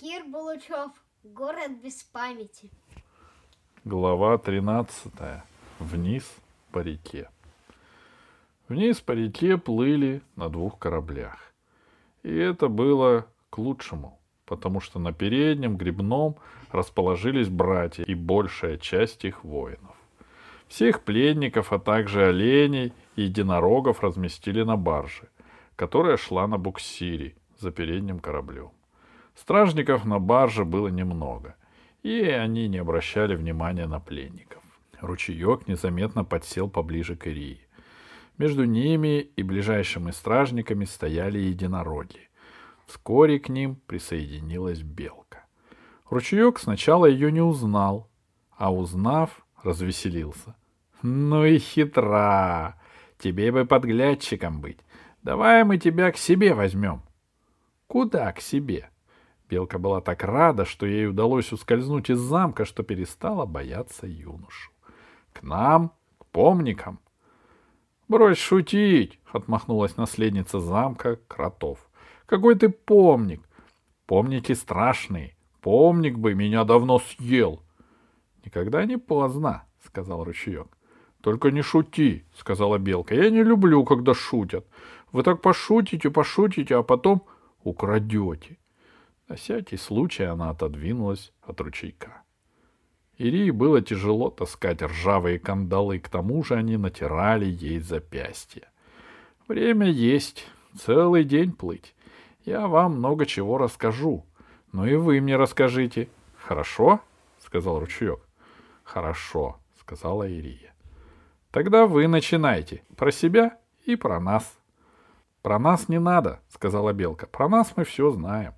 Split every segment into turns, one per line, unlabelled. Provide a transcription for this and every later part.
Кир Булычев. Город без памяти.
Глава 13. Вниз по реке. Вниз по реке плыли на двух кораблях. И это было к лучшему, потому что на переднем грибном расположились братья и большая часть их воинов. Всех пленников, а также оленей и единорогов разместили на барже, которая шла на буксире за передним кораблем. Стражников на барже было немного, и они не обращали внимания на пленников. Ручеек незаметно подсел поближе к Ирии. Между ними и ближайшими стражниками стояли единороги. Вскоре к ним присоединилась белка. Ручеек сначала ее не узнал, а узнав, развеселился. «Ну и хитра! Тебе бы подглядчиком быть. Давай мы тебя к себе возьмем». «Куда к себе?» Белка была так рада, что ей удалось ускользнуть из замка, что перестала бояться юношу. «К нам, к помникам». «Брось шутить!» — отмахнулась наследница замка Кротов. «Какой ты помник! Помники страшные. Помник бы меня давно съел!» «Никогда не поздно», — сказал ручеек. «Только не шути», — сказала белка. «Я не люблю, когда шутят. Вы так пошутите, пошутите, а потом украдете». На всякий случай она отодвинулась от ручейка. Ирии было тяжело таскать ржавые кандалы, к тому же они натирали ей запястья. Время есть, целый день плыть. Я вам много чего расскажу, но и вы мне расскажите. Хорошо? — сказал ручеек. Хорошо, — сказала Ирия. Тогда вы начинайте. Про себя и про нас. Про нас не надо, — сказала Белка. Про нас мы все знаем.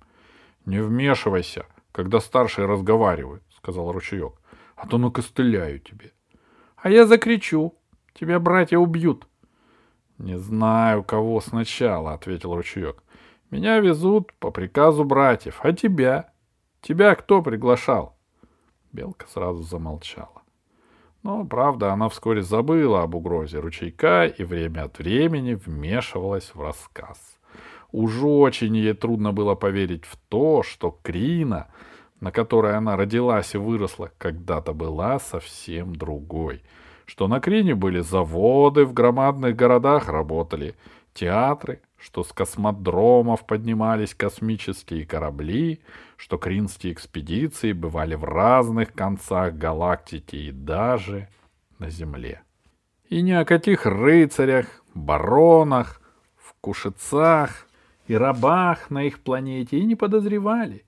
Не вмешивайся, когда старшие разговаривают, — сказал ручеек. А то накостыляю тебе. А я закричу. Тебя братья убьют. Не знаю, кого сначала, — ответил ручеек. Меня везут по приказу братьев, а тебя? Тебя кто приглашал? Белка сразу замолчала. Но, правда, она вскоре забыла об угрозе ручейка и время от времени вмешивалась в рассказ. Уж очень ей трудно было поверить в то, что Крина, на которой она родилась и выросла, когда-то была совсем другой. Что на Крине были заводы, в громадных городах работали театры, что с космодромов поднимались космические корабли, что кринские экспедиции бывали в разных концах галактики и даже на Земле. И ни о каких рыцарях, баронах, вкушецах и рабах на их планете и не подозревали.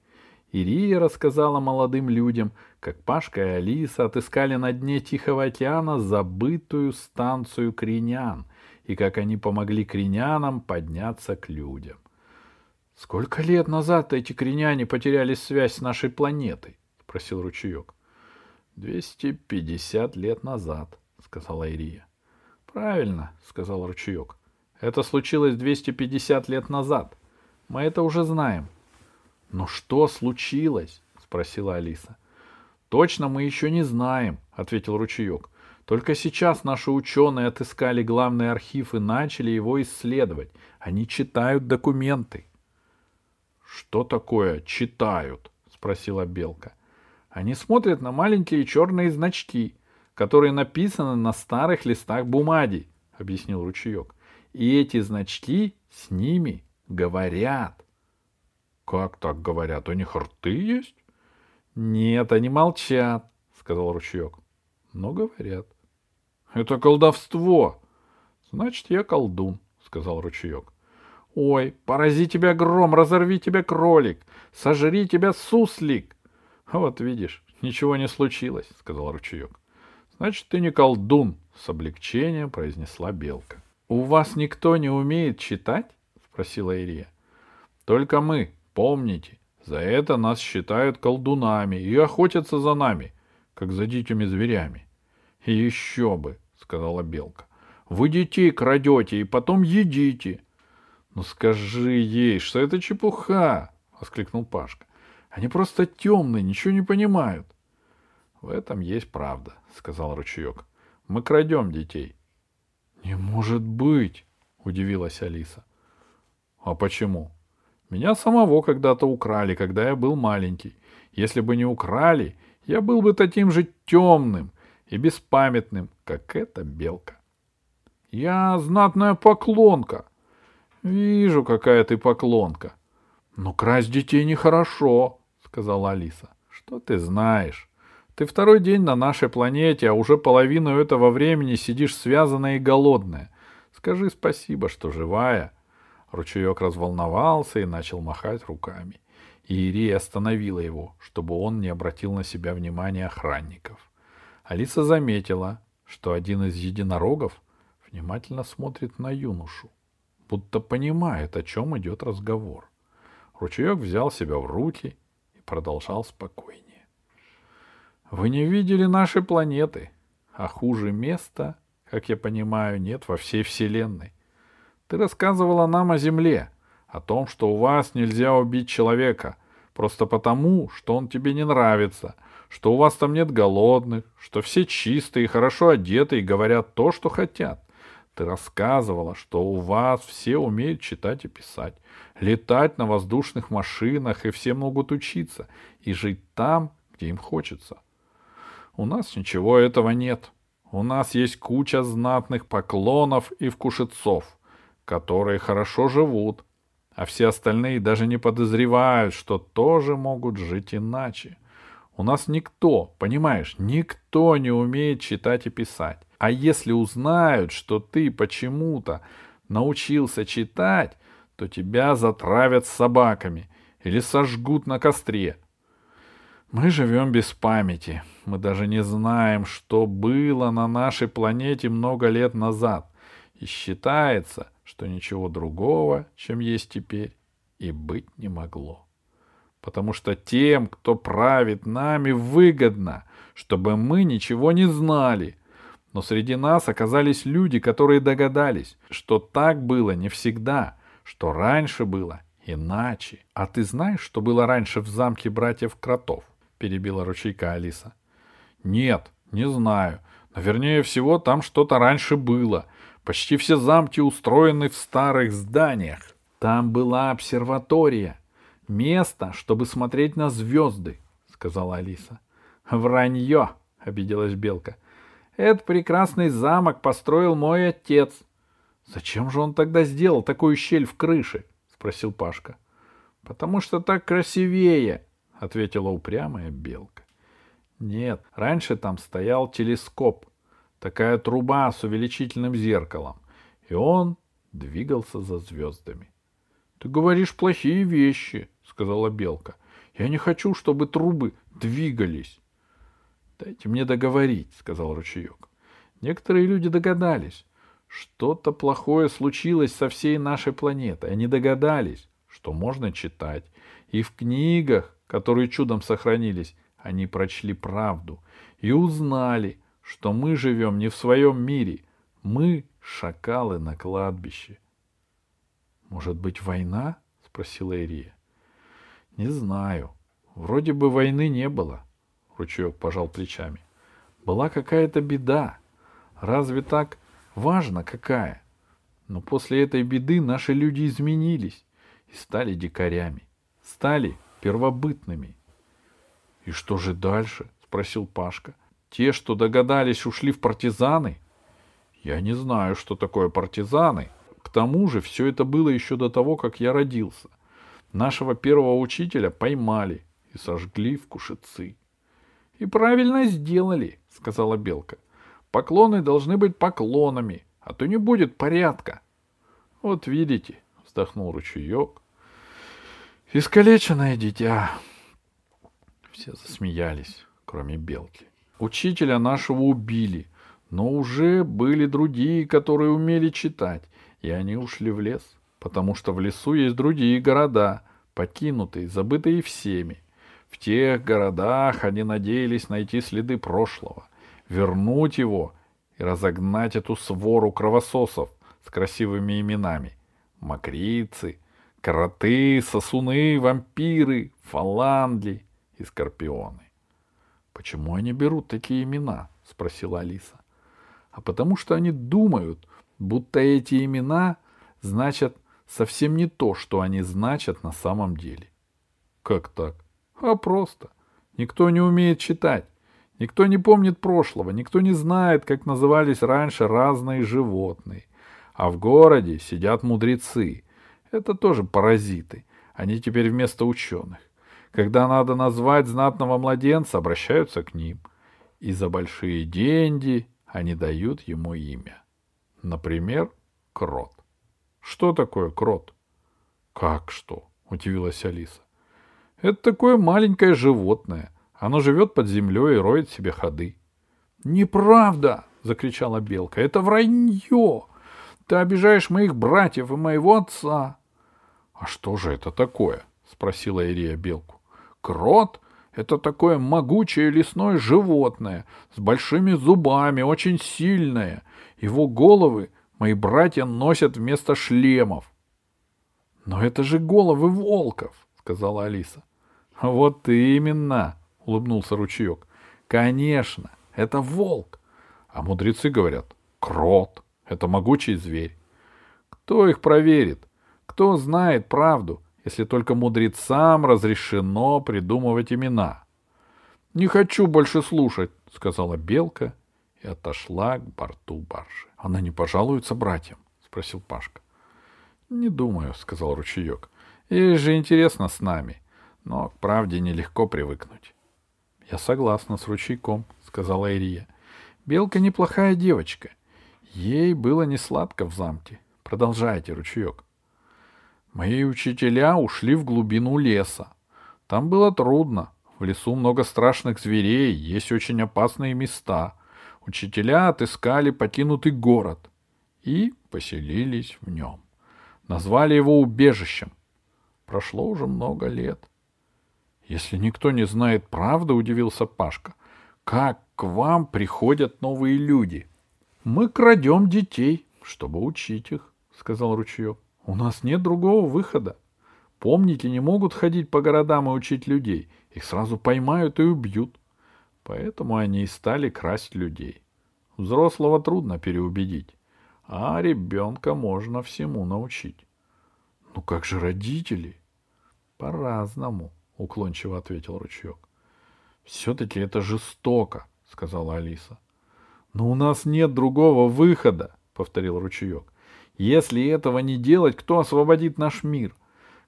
Ирия рассказала молодым людям, как Пашка и Алиса отыскали на дне Тихого океана забытую станцию Кринян, и как они помогли кринянам подняться к людям. «Сколько лет назад эти криняне потеряли связь с нашей планетой?» — спросил ручеек. «Двести пятьдесят лет назад», — сказала Ирия. «Правильно», — сказал ручеек. Это случилось 250 лет назад. Мы это уже знаем. Но что случилось? спросила Алиса. Точно мы еще не знаем, ответил ручеек. Только сейчас наши ученые отыскали главный архив и начали его исследовать. Они читают документы. Что такое читают? спросила Белка. Они смотрят на маленькие черные значки, которые написаны на старых листах бумаги, объяснил ручеек. И эти значки с ними говорят. Как так говорят? У них рты есть? Нет, они молчат, сказал ручеек. Но говорят. Это колдовство. Значит, я колдун, сказал ручеек. Ой, порази тебя гром, разорви тебя кролик, сожри тебя суслик. Вот видишь, ничего не случилось, сказал ручеек. Значит, ты не колдун, с облегчением произнесла белка. «У вас никто не умеет читать?» — спросила Ирия. «Только мы, помните, за это нас считают колдунами и охотятся за нами, как за дикими зверями». «И еще бы!» — сказала Белка. «Вы детей крадете и потом едите». «Ну скажи ей, что это чепуха!» — воскликнул Пашка. «Они просто темные, ничего не понимают». «В этом есть правда», — сказал ручеек. «Мы крадем детей, «Не может быть!» — удивилась Алиса. «А почему?» Меня самого когда-то украли, когда я был маленький. Если бы не украли, я был бы таким же темным и беспамятным, как эта белка. Я знатная поклонка. Вижу, какая ты поклонка. Но красть детей нехорошо, сказала Алиса. Что ты знаешь? Ты второй день на нашей планете, а уже половину этого времени сидишь связанная и голодная. Скажи спасибо, что живая. Ручеек разволновался и начал махать руками. Иерия остановила его, чтобы он не обратил на себя внимания охранников. Алиса заметила, что один из единорогов внимательно смотрит на юношу, будто понимает, о чем идет разговор. Ручеек взял себя в руки и продолжал спокойнее. Вы не видели нашей планеты, а хуже места, как я понимаю, нет во всей Вселенной. Ты рассказывала нам о Земле, о том, что у вас нельзя убить человека, просто потому, что он тебе не нравится, что у вас там нет голодных, что все чистые хорошо одеты и говорят то, что хотят. Ты рассказывала, что у вас все умеют читать и писать, летать на воздушных машинах, и все могут учиться, и жить там, где им хочется. У нас ничего этого нет. У нас есть куча знатных поклонов и вкушецов, которые хорошо живут, а все остальные даже не подозревают, что тоже могут жить иначе. У нас никто, понимаешь, никто не умеет читать и писать. А если узнают, что ты почему-то научился читать, то тебя затравят собаками или сожгут на костре. Мы живем без памяти. Мы даже не знаем, что было на нашей планете много лет назад. И считается, что ничего другого, чем есть теперь, и быть не могло. Потому что тем, кто правит нами, выгодно, чтобы мы ничего не знали. Но среди нас оказались люди, которые догадались, что так было не всегда, что раньше было иначе. А ты знаешь, что было раньше в замке братьев Кротов? Перебила ручейка Алиса. Нет, не знаю. Но вернее всего там что-то раньше было. Почти все замки устроены в старых зданиях. Там была обсерватория. Место, чтобы смотреть на звезды, сказала Алиса. Вранье, обиделась Белка. Этот прекрасный замок построил мой отец. Зачем же он тогда сделал такую щель в крыше? спросил Пашка. Потому что так красивее, — ответила упрямая белка. Нет, раньше там стоял телескоп, такая труба с увеличительным зеркалом, и он двигался за звездами. — Ты говоришь плохие вещи, — сказала белка. — Я не хочу, чтобы трубы двигались. — Дайте мне договорить, — сказал ручеек. Некоторые люди догадались. Что-то плохое случилось со всей нашей планетой. Они догадались, что можно читать. И в книгах которые чудом сохранились, они прочли правду и узнали, что мы живем не в своем мире, мы — шакалы на кладбище. — Может быть, война? — спросила Ирия. — Не знаю. Вроде бы войны не было. Ручеек пожал плечами. Была какая-то беда. Разве так важно какая? Но после этой беды наши люди изменились и стали дикарями. Стали первобытными. — И что же дальше? — спросил Пашка. — Те, что догадались, ушли в партизаны? — Я не знаю, что такое партизаны. К тому же все это было еще до того, как я родился. Нашего первого учителя поймали и сожгли в кушецы. — И правильно сделали, — сказала Белка. — Поклоны должны быть поклонами, а то не будет порядка. — Вот видите, — вздохнул ручеек, Искалеченное дитя. Все засмеялись, кроме Белки. Учителя нашего убили, но уже были другие, которые умели читать, и они ушли в лес, потому что в лесу есть другие города, покинутые, забытые всеми. В тех городах они надеялись найти следы прошлого, вернуть его и разогнать эту свору кровососов с красивыми именами. Макрицы — Кроты, сосуны, вампиры, фаландли и скорпионы. — Почему они берут такие имена? — спросила Алиса. — А потому что они думают, будто эти имена значат совсем не то, что они значат на самом деле. Как так? А просто. Никто не умеет читать. Никто не помнит прошлого, никто не знает, как назывались раньше разные животные. А в городе сидят мудрецы. Это тоже паразиты. Они теперь вместо ученых. Когда надо назвать знатного младенца, обращаются к ним. И за большие деньги они дают ему имя. Например, крот. Что такое крот? Как что? Удивилась Алиса. Это такое маленькое животное. Оно живет под землей и роет себе ходы. Неправда! закричала белка. Это вранье! Ты обижаешь моих братьев и моего отца. А что же это такое? спросила Ирия белку. Крот — это такое могучее лесное животное с большими зубами, очень сильное. Его головы мои братья носят вместо шлемов. — Но это же головы волков, — сказала Алиса. — Вот именно, — улыбнулся ручеек. — Конечно, это волк. А мудрецы говорят, крот — это могучий зверь. Кто их проверит? Кто знает правду, если только мудрецам разрешено придумывать имена? — Не хочу больше слушать, — сказала белка и отошла к борту баржи. — Она не пожалуется братьям? — спросил Пашка. — Не думаю, — сказал ручеек. — Ей же интересно с нами, но к правде нелегко привыкнуть. — Я согласна с ручейком, — сказала Ирия. — Белка неплохая девочка. Ей было не сладко в замке. Продолжайте, ручеек. Мои учителя ушли в глубину леса. Там было трудно. В лесу много страшных зверей, есть очень опасные места. Учителя отыскали покинутый город и поселились в нем. Назвали его убежищем. Прошло уже много лет. Если никто не знает правды, удивился Пашка, как к вам приходят новые люди? Мы крадем детей, чтобы учить их, сказал ручеек. У нас нет другого выхода. Помники не могут ходить по городам и учить людей. Их сразу поймают и убьют. Поэтому они и стали красть людей. Взрослого трудно переубедить, а ребенка можно всему научить. — Ну как же родители? — По-разному, — уклончиво ответил ручеек. — Все-таки это жестоко, — сказала Алиса. — Но у нас нет другого выхода, — повторил ручеек. — Если этого не делать, кто освободит наш мир?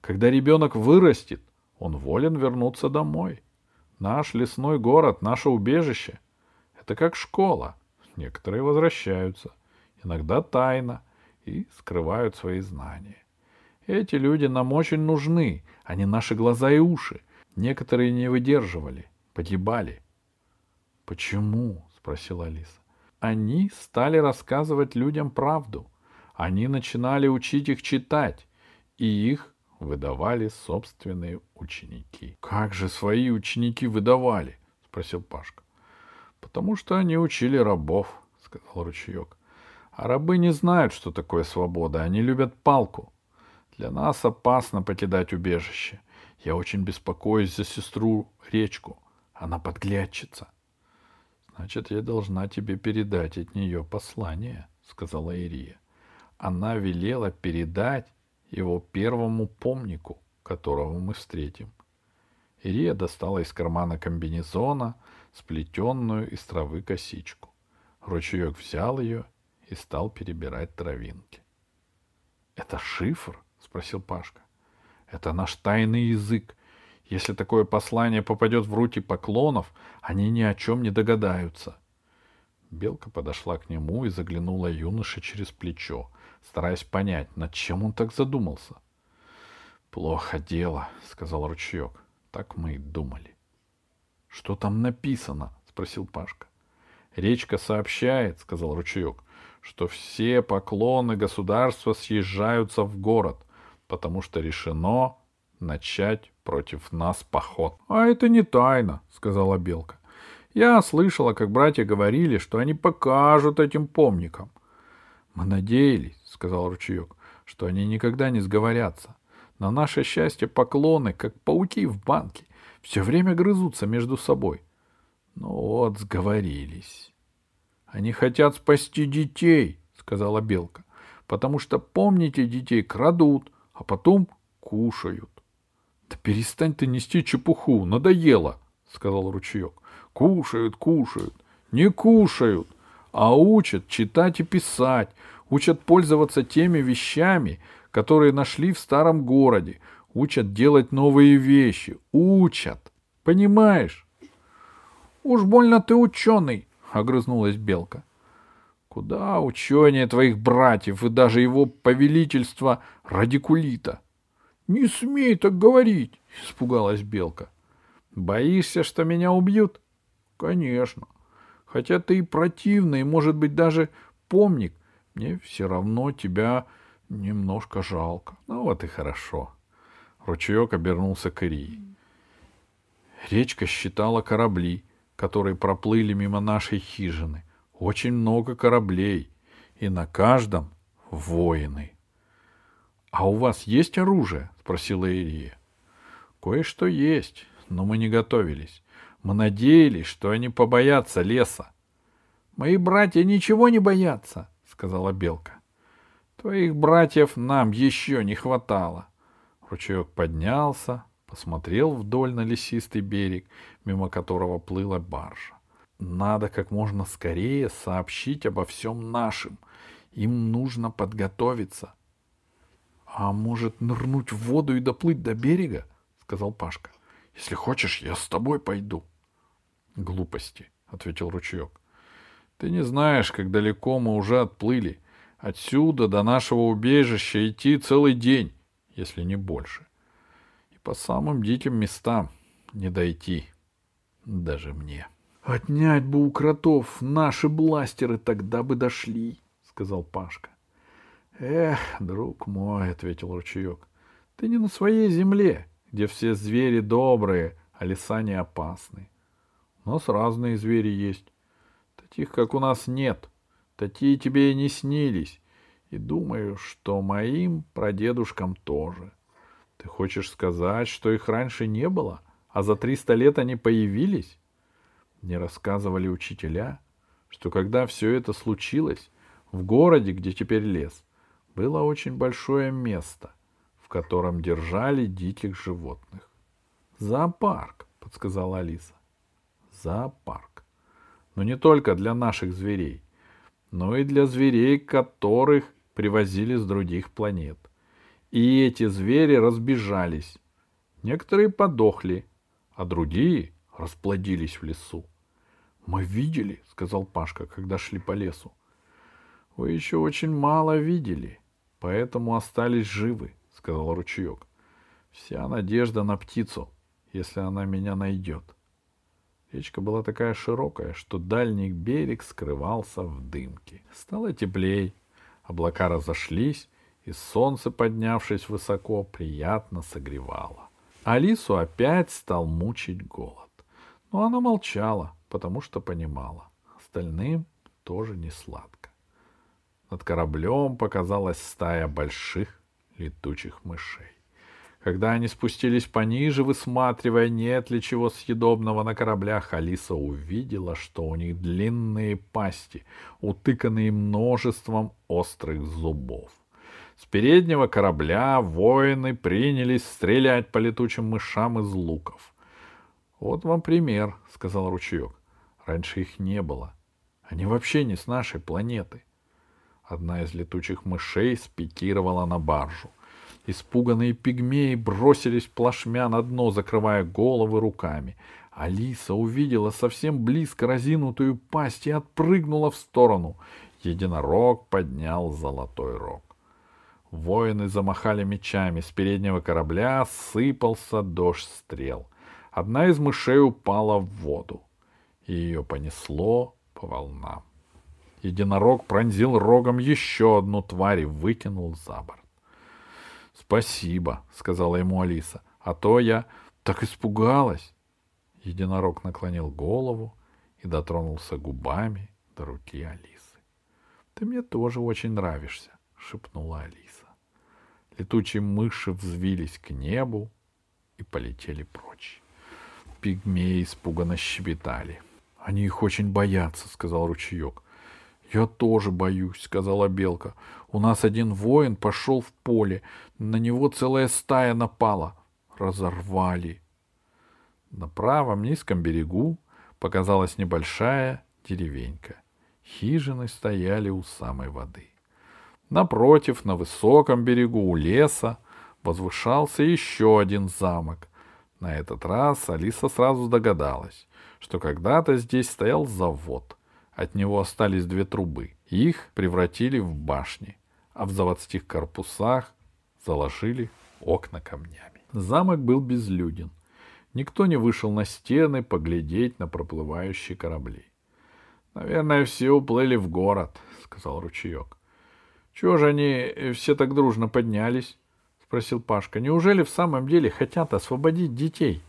Когда ребенок вырастет, он волен вернуться домой. — Наш лесной город, наше убежище — это как школа. Некоторые возвращаются, иногда тайно, и скрывают свои знания. Эти люди нам очень нужны, они наши глаза и уши. Некоторые не выдерживали, погибали. — Почему? — спросила Алиса. — Они стали рассказывать людям правду. Они начинали учить их читать, и их выдавали собственные ученики. — Как же свои ученики выдавали? — спросил Пашка. — Потому что они учили рабов, — сказал ручеек. — А рабы не знают, что такое свобода. Они любят палку. Для нас опасно покидать убежище. Я очень беспокоюсь за сестру Речку. Она подглядчица. — Значит, я должна тебе передать от нее послание, — сказала Ирия. Она велела передать его первому помнику, которого мы встретим. Ирия достала из кармана комбинезона сплетенную из травы косичку. Ручеек взял ее и стал перебирать травинки. — Это шифр? — спросил Пашка. — Это наш тайный язык. Если такое послание попадет в руки поклонов, они ни о чем не догадаются. Белка подошла к нему и заглянула юноше через плечо, стараясь понять, над чем он так задумался. «Плохо дело», — сказал ручеек. «Так мы и думали». «Что там написано?» — спросил Пашка. «Речка сообщает», — сказал ручеек, «что все поклоны государства съезжаются в город, потому что решено начать против нас поход». «А это не тайна», — сказала Белка. «Я слышала, как братья говорили, что они покажут этим помникам. Мы надеялись, — сказал ручеек, — что они никогда не сговорятся. На наше счастье поклоны, как пауки в банке, все время грызутся между собой. Ну вот, сговорились. Они хотят спасти детей, — сказала Белка, — потому что, помните, детей крадут, а потом кушают. Да перестань ты нести чепуху, надоело, сказал ручеек. Кушают, кушают, не кушают, а учат читать и писать, учат пользоваться теми вещами, которые нашли в старом городе, учат делать новые вещи, учат. Понимаешь? Уж больно ты ученый, огрызнулась белка. Куда учение твоих братьев и даже его повелительства радикулита? Не смей так говорить, испугалась белка. Боишься, что меня убьют? Конечно. Хотя ты и противный, может быть, даже помник, мне все равно тебя немножко жалко. Ну вот и хорошо. Ручеек обернулся к Ирии. Речка считала корабли, которые проплыли мимо нашей хижины. Очень много кораблей, и на каждом воины. — А у вас есть оружие? — спросила Ирия. — Кое-что есть, но мы не готовились. Мы надеялись, что они побоятся леса. — Мои братья ничего не боятся, — сказала Белка. — Твоих братьев нам еще не хватало. Ручеек поднялся, посмотрел вдоль на лесистый берег, мимо которого плыла баржа. Надо как можно скорее сообщить обо всем нашим. Им нужно подготовиться. — А может, нырнуть в воду и доплыть до берега? — сказал Пашка. — Если хочешь, я с тобой пойду. — Глупости, — ответил ручеек. — Ты не знаешь, как далеко мы уже отплыли. Отсюда до нашего убежища идти целый день, если не больше по самым диким местам не дойти даже мне. — Отнять бы у кротов наши бластеры, тогда бы дошли, — сказал Пашка. — Эх, друг мой, — ответил ручеек, — ты не на своей земле, где все звери добрые, а леса не опасны. У нас разные звери есть. Таких, как у нас, нет. Такие тебе и не снились. И думаю, что моим прадедушкам тоже. — ты хочешь сказать, что их раньше не было, а за триста лет они появились? Мне рассказывали учителя, что когда все это случилось, в городе, где теперь лес, было очень большое место, в котором держали диких животных. Зоопарк, подсказала Алиса. Зоопарк. Но не только для наших зверей, но и для зверей, которых привозили с других планет. И эти звери разбежались. Некоторые подохли, а другие расплодились в лесу. — Мы видели, — сказал Пашка, когда шли по лесу. — Вы еще очень мало видели, поэтому остались живы, — сказал ручеек. — Вся надежда на птицу, если она меня найдет. Речка была такая широкая, что дальний берег скрывался в дымке. Стало теплей, облака разошлись, и солнце, поднявшись высоко, приятно согревало. Алису опять стал мучить голод. Но она молчала, потому что понимала. Остальным тоже не сладко. Над кораблем показалась стая больших летучих мышей. Когда они спустились пониже, высматривая, нет ли чего съедобного на кораблях, Алиса увидела, что у них длинные пасти, утыканные множеством острых зубов. С переднего корабля воины принялись стрелять по летучим мышам из луков. «Вот вам пример», — сказал ручеек. «Раньше их не было. Они вообще не с нашей планеты». Одна из летучих мышей спикировала на баржу. Испуганные пигмеи бросились плашмя на дно, закрывая головы руками. Алиса увидела совсем близко разинутую пасть и отпрыгнула в сторону. Единорог поднял золотой рог. Воины замахали мечами, с переднего корабля сыпался дождь стрел. Одна из мышей упала в воду, и ее понесло по волнам. Единорог пронзил рогом еще одну тварь и выкинул за борт. — Спасибо, — сказала ему Алиса, — а то я так испугалась. Единорог наклонил голову и дотронулся губами до руки Алисы. — Ты мне тоже очень нравишься, — шепнула Алиса. Летучие мыши взвились к небу и полетели прочь. Пигмеи испуганно щебетали. — Они их очень боятся, — сказал ручеек. — Я тоже боюсь, сказала белка. У нас один воин пошел в поле. На него целая стая напала. Разорвали. На правом низком берегу показалась небольшая деревенька. Хижины стояли у самой воды. Напротив, на высоком берегу у леса, возвышался еще один замок. На этот раз Алиса сразу догадалась, что когда-то здесь стоял завод. От него остались две трубы. Их превратили в башни, а в заводских корпусах заложили окна камнями. Замок был безлюден. Никто не вышел на стены поглядеть на проплывающие корабли. — Наверное, все уплыли в город, — сказал ручеек. — Чего же они все так дружно поднялись? — спросил Пашка. — Неужели в самом деле хотят освободить детей?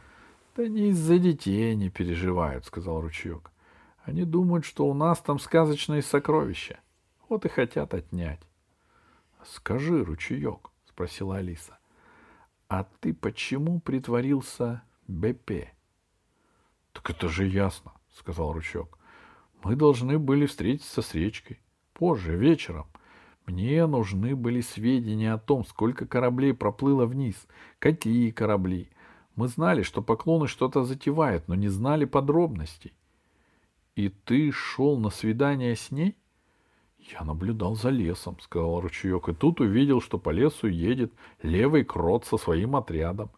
— Да не из-за детей они переживают, — сказал ручеек. — Они думают, что у нас там сказочные сокровища. Вот и хотят отнять. — Скажи, ручеек, — спросила Алиса, — а ты почему притворился БП? — Так это же ясно, — сказал ручеек. Мы должны были встретиться с речкой. Позже, вечером. Мне нужны были сведения о том, сколько кораблей проплыло вниз, какие корабли. Мы знали, что поклоны что-то затевают, но не знали подробностей. И ты шел на свидание с ней? Я наблюдал за лесом, сказал ручеек, и тут увидел, что по лесу едет левый крот со своим отрядом.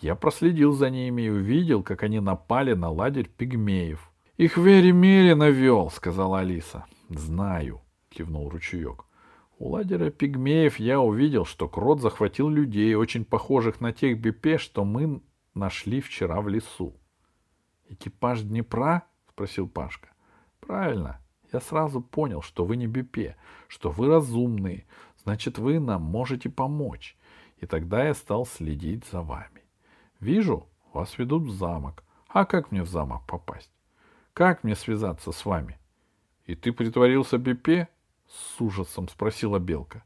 Я проследил за ними и увидел, как они напали на лагерь пигмеев. Их Вери Мери навел, сказала Алиса. Знаю, кивнул ручеек. У лагеря пигмеев я увидел, что крот захватил людей, очень похожих на тех БП, что мы нашли вчера в лесу. Экипаж Днепра? спросил Пашка. Правильно. Я сразу понял, что вы не БП, что вы разумные, значит, вы нам можете помочь. И тогда я стал следить за вами. Вижу, вас ведут в замок. А как мне в замок попасть? Как мне связаться с вами? И ты притворился БП? С ужасом спросила Белка.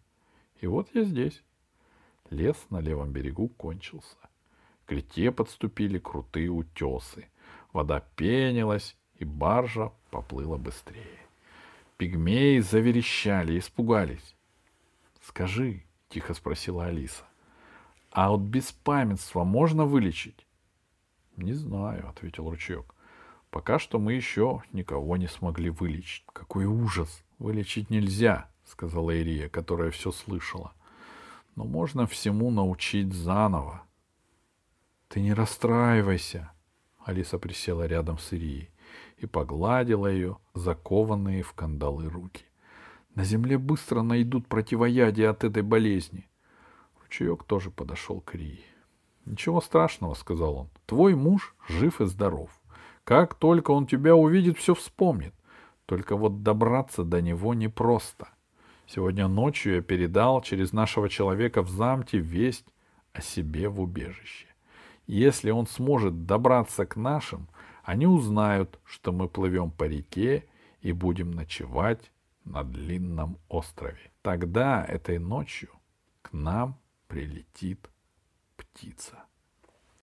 И вот я здесь. Лес на левом берегу кончился. К реке подступили крутые утесы. Вода пенилась, и баржа поплыла быстрее. Пигмеи заверещали, испугались. — Скажи, — тихо спросила Алиса, — а от беспамятства можно вылечить? — Не знаю, — ответил ручеек. Пока что мы еще никого не смогли вылечить. Какой ужас! Вылечить нельзя, сказала Ирия, которая все слышала. Но можно всему научить заново. Ты не расстраивайся. Алиса присела рядом с Ирией и погладила ее закованные в кандалы руки. На земле быстро найдут противоядие от этой болезни. Ручеек тоже подошел к Ирии. Ничего страшного, сказал он. Твой муж жив и здоров. Как только он тебя увидит, все вспомнит. Только вот добраться до него непросто. Сегодня ночью я передал через нашего человека в замке весть о себе в убежище. Если он сможет добраться к нашим, они узнают, что мы плывем по реке и будем ночевать на длинном острове. Тогда этой ночью к нам прилетит птица.